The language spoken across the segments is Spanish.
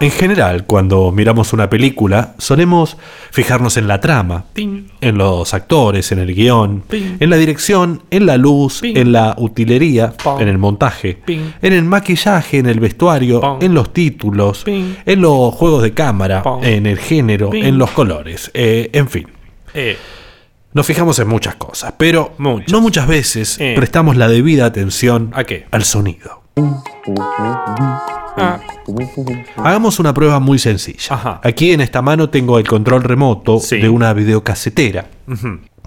En general, cuando miramos una película, solemos fijarnos en la trama, en los actores, en el guion, en la dirección, en la luz, en la utilería, en el montaje, en el maquillaje, en el vestuario, en los títulos, en los juegos de cámara, en el género, en los colores, eh, en fin. Nos fijamos en muchas cosas, pero Muchas. no muchas veces Eh. prestamos la debida atención ¿A qué? al sonido. ah, Hagamos una prueba muy sencilla. Ajá. Aquí en esta mano tengo el control remoto Sí. de una videocasetera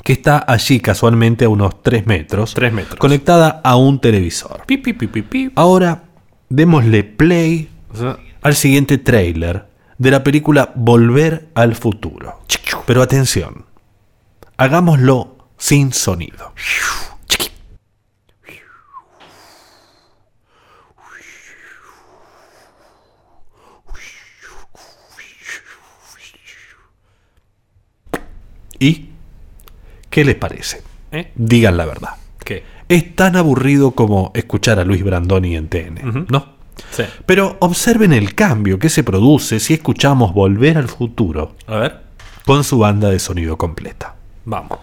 que está allí casualmente a unos 3 metros, Tres metros. conectada a un televisor. Ahora démosle play O sea, al siguiente tráiler de la película Volver al futuro. Pero atención, hagámoslo sin sonido. ¿Y qué les parece? ¿eh? Digan la verdad. ¿Qué? Es tan aburrido como escuchar a Luis Brandoni en TN, ¿no? Sí. Pero observen el cambio que se produce si escuchamos Volver al Futuro A ver. con su banda de sonido completa. Vamos.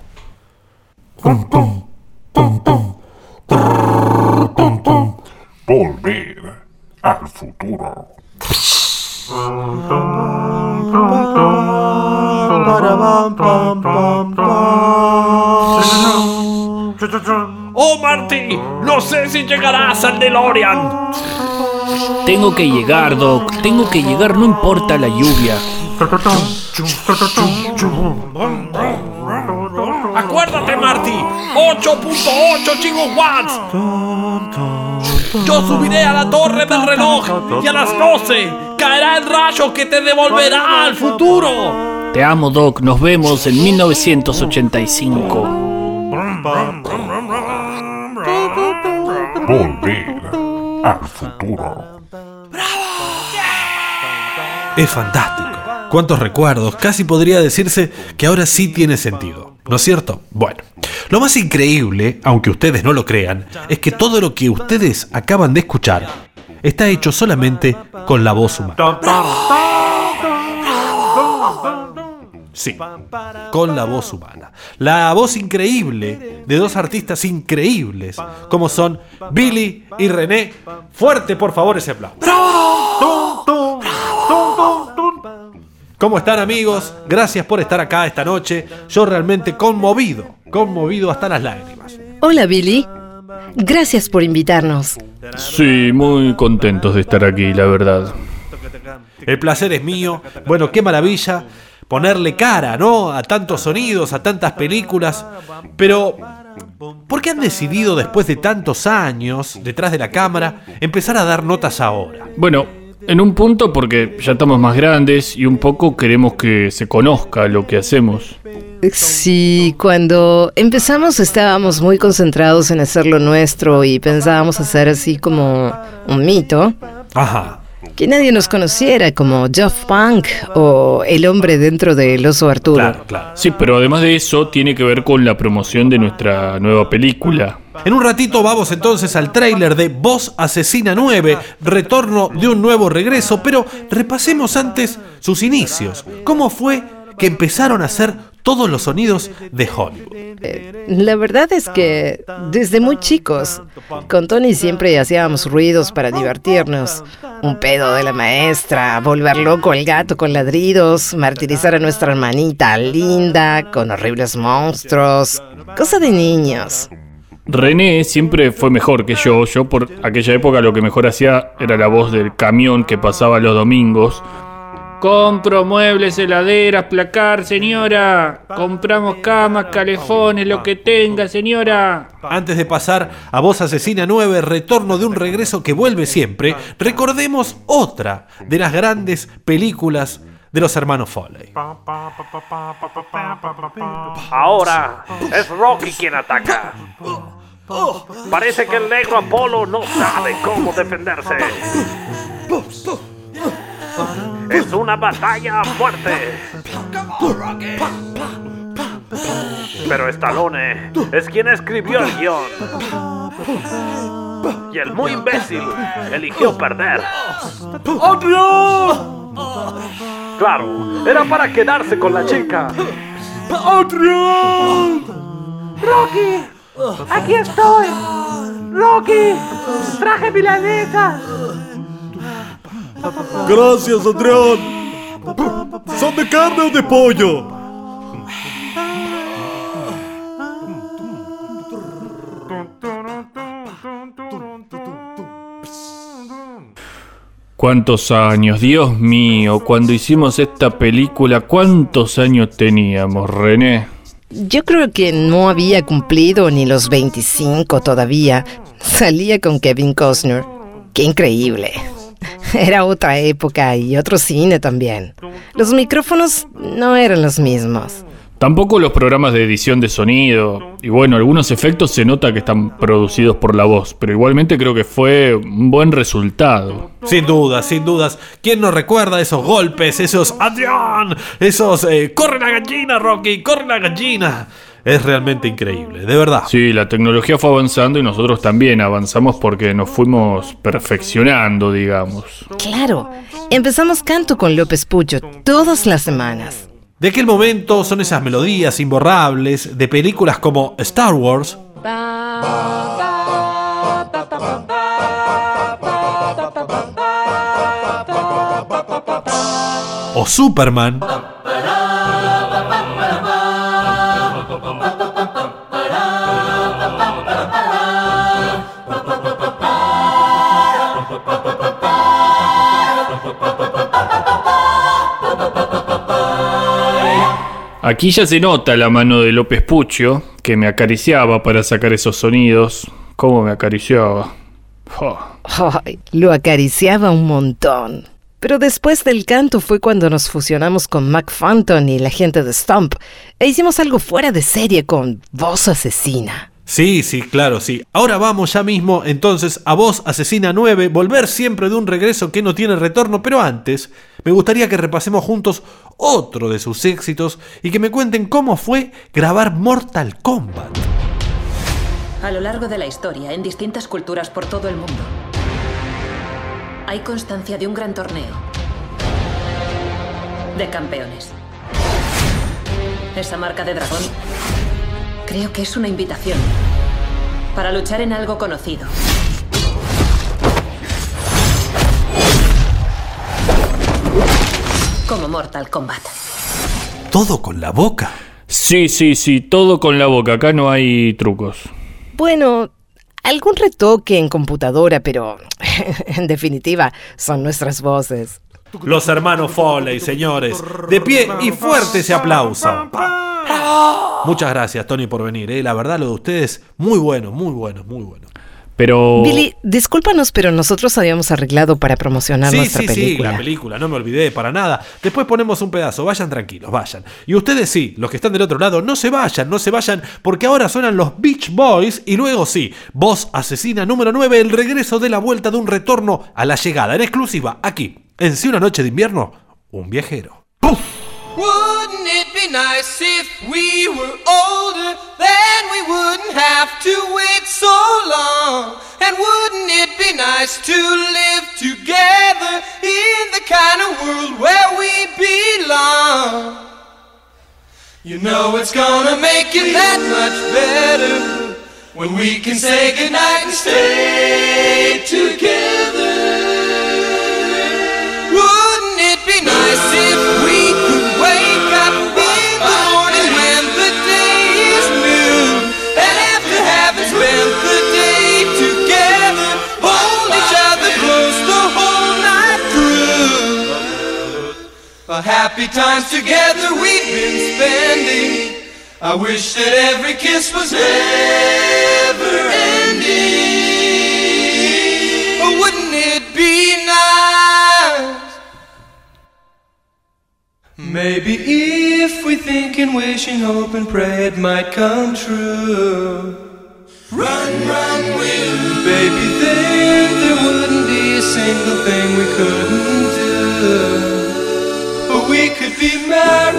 Volver al futuro. ¡Oh, Marty! No sé si llegarás al DeLorean. Tengo que llegar, Doc. Tengo que llegar, no importa la lluvia. Acuérdate, Marty. 8.8 gigawatts. Yo subiré a la torre del reloj y a las 12 caerá el rayo que te devolverá al futuro. Te amo, Doc. Nos vemos en 1985. Volver al futuro. Es fantástico. Cuántos recuerdos. Casi podría decirse que ahora sí tiene sentido. ¿No es cierto? Bueno, lo más increíble, aunque ustedes no lo crean, es que todo lo que ustedes acaban de escuchar está hecho solamente con la voz humana. Sí, con la voz humana. La voz increíble de dos artistas increíbles, como son Billy y René. Fuerte, por favor, ese aplauso. ¿Cómo están amigos? Gracias por estar acá esta noche. Yo realmente conmovido, conmovido hasta las lágrimas. Hola Billy. Gracias por invitarnos. Sí, muy contentos de estar aquí, la verdad. El placer es mío. Bueno, qué maravilla ponerle cara, ¿no? A tantos sonidos, a tantas películas. Pero, ¿por qué han decidido después de tantos años detrás de la cámara empezar a dar notas ahora? Bueno, en un punto porque ya estamos más grandes y un poco queremos que se conozca lo que hacemos. Sí, cuando empezamos estábamos muy concentrados en hacer lo nuestro y pensábamos hacer así como un mito. Ajá. Que nadie nos conociera como Jeff Punk o el hombre dentro del oso Arturo. Claro, claro. Sí, pero además de eso tiene que ver con la promoción de nuestra nueva película. En un ratito vamos entonces al tráiler de Voz Asesina 9, retorno de un nuevo regreso, pero repasemos antes sus inicios. ¿Cómo fue que empezaron a hacer todos los sonidos de Hollywood? Eh, La verdad es que desde muy chicos, con Tony siempre hacíamos ruidos para divertirnos. Un pedo de la maestra, volver loco al gato con ladridos, martirizar a nuestra hermanita linda con horribles monstruos. Cosa de niños. René siempre fue mejor que yo. Yo por aquella época lo que mejor hacía era la voz del camión que pasaba los domingos. Compro muebles, heladeras, placar, señora. Compramos camas, calefones, lo que tenga, señora. Antes de pasar a Voz Asesina 9, retorno de un regreso que vuelve siempre, recordemos otra de las grandes películas de los hermanos Foley. Ahora es Rocky quien ataca. Parece que el negro Apolo no sabe cómo defenderse. Es una batalla a muerte. Pero Stallone es quien escribió el guion. Y el muy imbécil eligió perder. ¡Adrián! Claro, era para quedarse con la chica. ¡Adrián! Rocky, aquí estoy. Rocky, traje milanesa. Gracias, Adrián. ¿Son de carne o de pollo? ¿Cuántos años? Dios mío, cuando hicimos esta película, ¿cuántos años teníamos, René? Yo creo que no había cumplido ni los 25 todavía. Salía con Kevin Costner. Qué increíble. Era otra época y otro cine también. Los micrófonos no eran los mismos. Tampoco los programas de edición de sonido. Y bueno, algunos efectos se nota que están producidos por la voz, pero igualmente creo que fue un buen resultado. Sin dudas, sin dudas. ¿Quién no recuerda esos golpes, esos Adrián, esos eh, corre la gallina, Rocky, corre la gallina? Es realmente increíble, de verdad. Sí, la tecnología fue avanzando y nosotros también avanzamos porque nos fuimos perfeccionando, digamos. Claro, empezamos canto con López Pucho todas las semanas. De aquel momento son esas melodías imborrables de películas como Star Wars o Superman. Aquí ya se nota la mano de López Puccio, que me acariciaba para sacar esos sonidos. ¿Cómo me acariciaba? Oh. Ay, lo acariciaba un montón. Pero después del canto fue cuando nos fusionamos con Mac Phantom y la gente de Stomp e hicimos algo fuera de serie con Voz Asesina. Sí, sí, claro, sí. Ahora vamos ya mismo entonces a Voz Asesina 9, volver siempre de un regreso que no tiene retorno, pero antes me gustaría que repasemos juntos otro de sus éxitos y que me cuenten cómo fue grabar Mortal Kombat. A lo largo de la historia, en distintas culturas por todo el mundo, hay constancia de un gran torneo de campeones. Esa marca de dragón creo que es una invitación para luchar en algo conocido. Como Mortal Kombat. Todo con la boca. Sí, sí, sí, todo con la boca. Acá no hay trucos. Bueno, algún retoque en computadora, pero en definitiva son nuestras voces. Los hermanos Foley, señores. De pie y fuerte ese aplauso. Muchas gracias, Tony, por venir. ¿eh? La verdad, lo de ustedes, muy bueno, muy bueno, muy bueno. Pero. Billy, discúlpanos, pero nosotros habíamos arreglado para promocionar Sí, nuestra sí, sí, película. la película, no me olvidé para nada. Después ponemos un pedazo, vayan tranquilos, vayan. Y ustedes sí, los que están del otro lado, no se vayan, no se vayan, porque ahora suenan los Beach Boys y luego sí, Voz Asesina número 9, el regreso de la vuelta de un retorno a la llegada, en exclusiva, aquí, en Si una noche de invierno, un viajero. Wouldn't it be nice if we were older? Then we wouldn't have to wait And wouldn't it be nice to live together in the kind of world where we belong? You know it's gonna make it that much better when we can say goodnight and stay together. Happy times together we've been spending. I wish that every kiss was never ending. But wouldn't it be nice? Maybe if we think and wish and hope and pray it might come true. Run, run, will. Baby, then there wouldn't be a single thing we couldn't do. Could be married,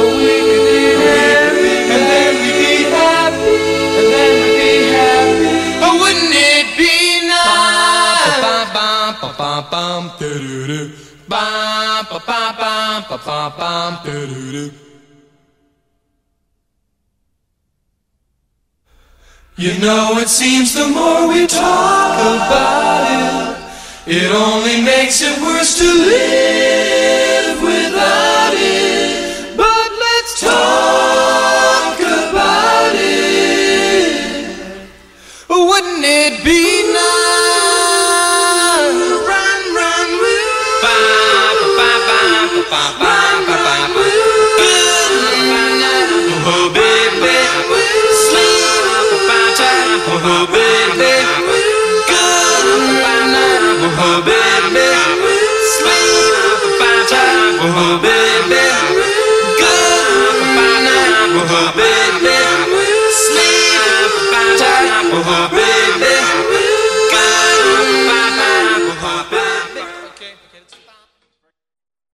or we could be happy, and then we'd be happy, and then we'd be happy. But wouldn't it be bum bum doo-doo-doo. Bum ba bum bum ba bum bum doo-doo-doo. You know it seems the more we talk about it, it only makes it worse to live Oh it.